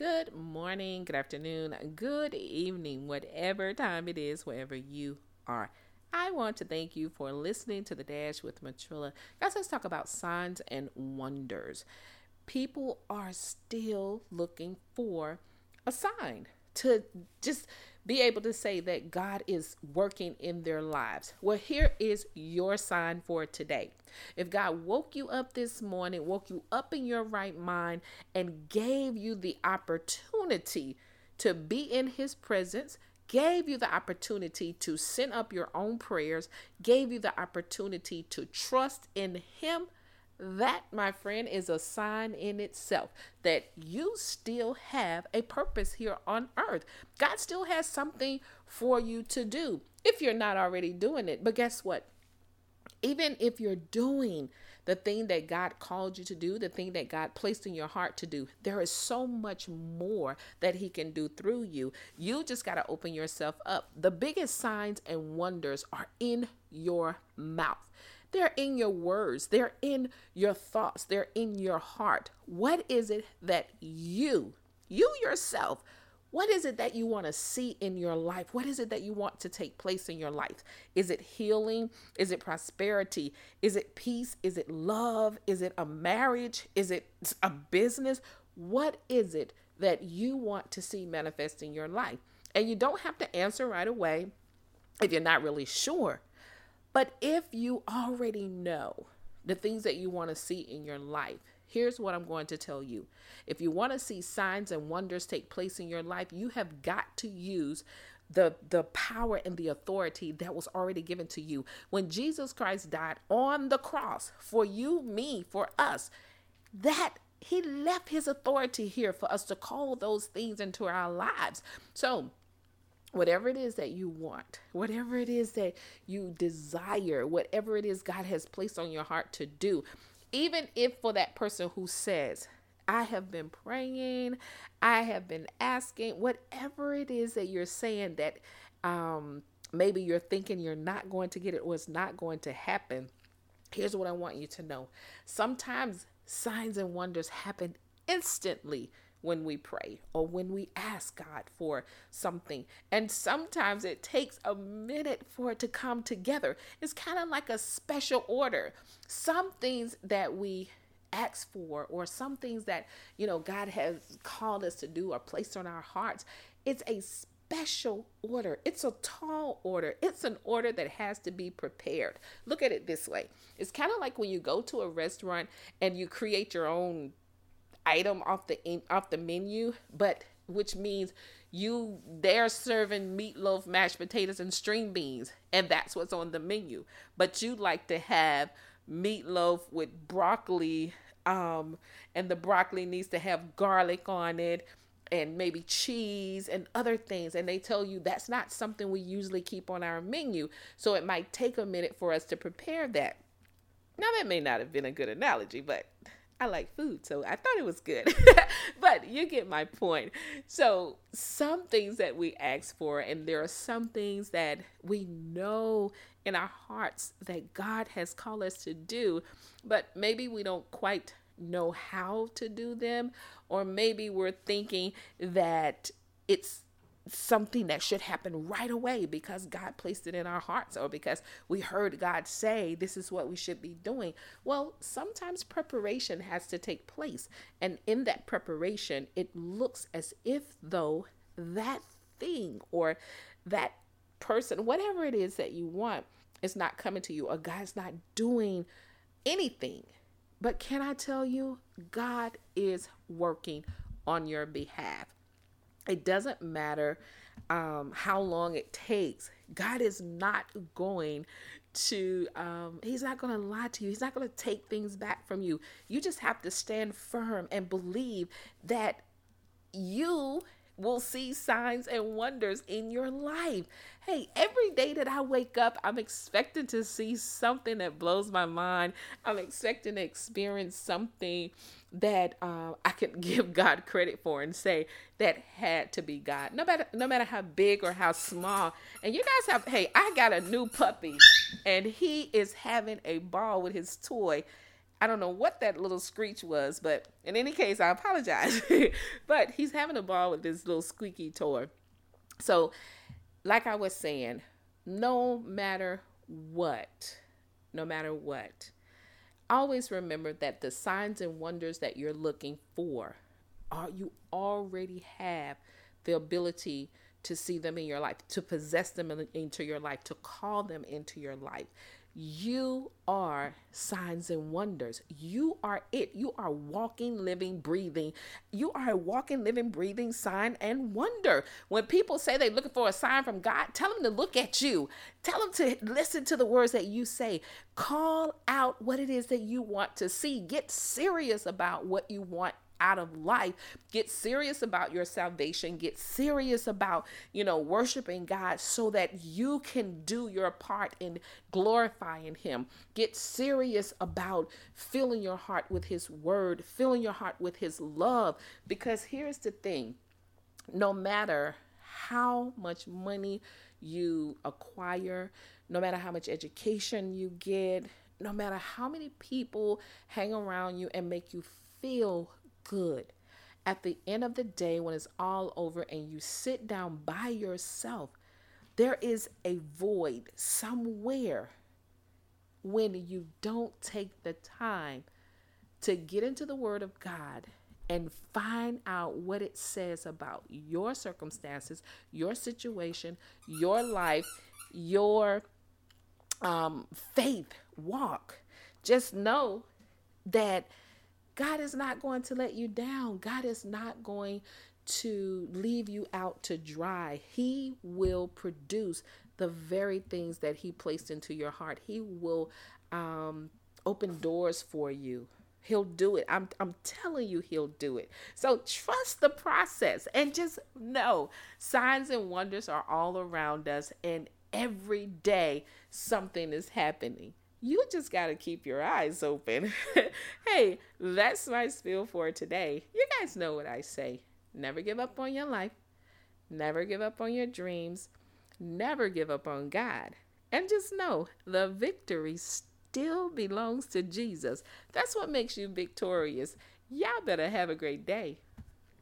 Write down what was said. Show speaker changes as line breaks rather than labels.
Good morning, good afternoon, good evening, whatever time it is, wherever you are. I want to thank you for listening to the Dash with Matrilla. Guys, let's talk about signs and wonders. People are still looking for a sign to just be able to say that God is working in their lives. Well, here is your sign for today. If God woke you up this morning, woke you up in your right mind, and gave you the opportunity to be in His presence, gave you the opportunity to send up your own prayers, gave you the opportunity to trust in Him that, my friend, is a sign in itself that you still have a purpose here on earth. God still has something for you to do if you're not already doing it. But guess what? Even if you're doing the thing that God called you to do, the thing that God placed in your heart to do, there is so much more that He can do through you. You just got to open yourself up. The biggest signs and wonders are in your mouth. They're in your words, they're in your thoughts, they're in your heart. What is it that you, you yourself, what is it that you want to see in your life? What is it that you want to take place in your life? Is it healing? Is it prosperity? Is it peace? Is it love? Is it a marriage? Is it a business? What is it that you want to see manifest in your life? And you don't have to answer right away if you're not really sure. But if you already know the things that you want to see in your life, here's what I'm going to tell you. If you want to see signs and wonders take place in your life, you have got to use the the power and the authority that was already given to you when Jesus Christ died on the cross for you, me, for us. That he left his authority here for us to call those things into our lives. So, whatever it is that you want, whatever it is that you desire, whatever it is God has placed on your heart to do, even if for that person who says, I have been praying, I have been asking, whatever it is that you're saying that um, maybe you're thinking you're not going to get it or it's not going to happen, here's what I want you to know. Sometimes signs and wonders happen instantly when we pray or when we ask God for something. And sometimes it takes a minute for it to come together. It's kind of like a special order. Some things that we ask for or some things that, you know, God has called us to do or placed on our hearts, it's a special order. It's a tall order. It's an order that has to be prepared. Look at it this way. It's kind of like when you go to a restaurant and you create your own item off the off the menu, but which means you they're serving meatloaf, mashed potatoes, and string beans, and that's what's on the menu. But you like to have meatloaf with broccoli, um, and the broccoli needs to have garlic on it and maybe cheese and other things. And they tell you that's not something we usually keep on our menu. So it might take a minute for us to prepare that. Now, that may not have been a good analogy, but I like food, so I thought it was good. but you get my point. So, some things that we ask for, and there are some things that we know in our hearts that God has called us to do, but maybe we don't quite know how to do them, or maybe we're thinking that it's something that should happen right away because God placed it in our hearts or because we heard God say this is what we should be doing. Well, sometimes preparation has to take place. And in that preparation, it looks as if though that thing or that person, whatever it is that you want, is not coming to you or God's not doing anything. But can I tell you, God is working on your behalf. It doesn't matter um, how long it takes. God is not going to, um, He's not going to lie to you. He's not going to take things back from you. You just have to stand firm and believe that you will see signs and wonders in your life. Hey, every day that I wake up, I'm expecting to see something that blows my mind. I'm expecting to experience something that uh, I can give God credit for and say that had to be God. No matter no matter how big or how small. And you guys have hey, I got a new puppy and he is having a ball with his toy. I don't know what that little screech was, but in any case, I apologize. but he's having a ball with this little squeaky toy. So, like I was saying, no matter what, no matter what, always remember that the signs and wonders that you're looking for are you already have the ability to see them in your life, to possess them in, into your life, to call them into your life. You are signs and wonders. You are it. You are walking, living, breathing. You are a walking, living, breathing sign and wonder. When people say they're looking for a sign from God, tell them to look at you. Tell them to listen to the words that you say. Call out what it is that you want to see. Get serious about what you want out of life. Get serious about your salvation. Get serious about, you know, worshiping God so that you can do your part in glorifying Him. Get serious about filling your heart with His word, filling your heart with His love. Because here's the thing no matter how much money you acquire, no matter how much education you get, no matter how many people hang around you and make you feel good. At the end of the day, when it's all over and you sit down by yourself, there is a void somewhere when you don't take the time to get into the Word of God and find out what it says about your circumstances, your situation, your life, your um, faith walk. Just know that God is not going to let you down. God is not going to leave you out to dry. He will produce the very things that He placed into your heart. He will um, open doors for you. He'll do it. I'm, I'm telling you, he'll do it. So trust the process and just know signs and wonders are all around us, and every day something is happening you just got to keep your eyes open. hey, that's my spiel for today. You guys know what I say never give up on your life, never give up on your dreams, never give up on God. And just know the victory still belongs to Jesus. That's what makes you victorious. Y'all better have a great day.